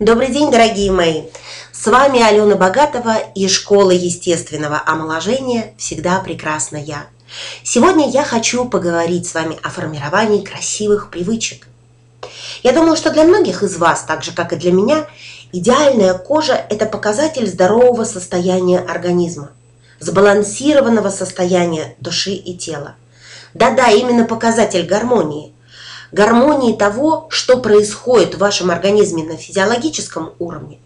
Добрый день, дорогие мои! С вами Алена Богатова и Школа естественного омоложения «Всегда прекрасна я». Сегодня я хочу поговорить с вами о формировании красивых привычек. Я думаю, что для многих из вас, так же как и для меня, идеальная кожа – это показатель здорового состояния организма, сбалансированного состояния души и тела. Да-да, именно показатель гармонии – гармонии того, что происходит в вашем организме на физиологическом уровне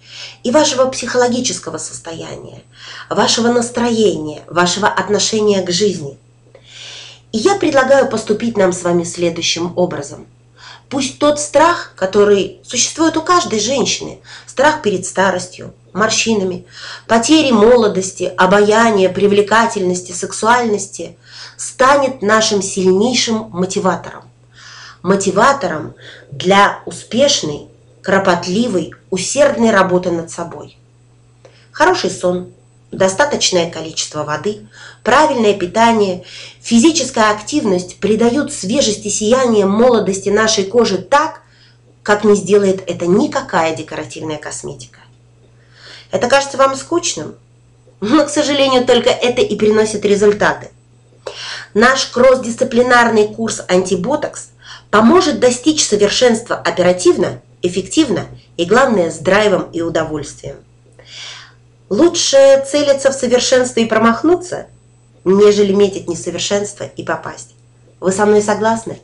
и вашего психологического состояния, вашего настроения, вашего отношения к жизни. И я предлагаю поступить нам с вами следующим образом. Пусть тот страх, который существует у каждой женщины, страх перед старостью, морщинами, потери молодости, обаяния, привлекательности, сексуальности, станет нашим сильнейшим мотиватором мотиватором для успешной, кропотливой, усердной работы над собой. Хороший сон, достаточное количество воды, правильное питание, физическая активность придают свежести сияния молодости нашей кожи так, как не сделает это никакая декоративная косметика. Это кажется вам скучным, но, к сожалению, только это и приносит результаты. Наш кросс-дисциплинарный курс «Антиботокс» поможет достичь совершенства оперативно, эффективно и, главное, с драйвом и удовольствием. Лучше целиться в совершенство и промахнуться, нежели метить несовершенство и попасть. Вы со мной согласны?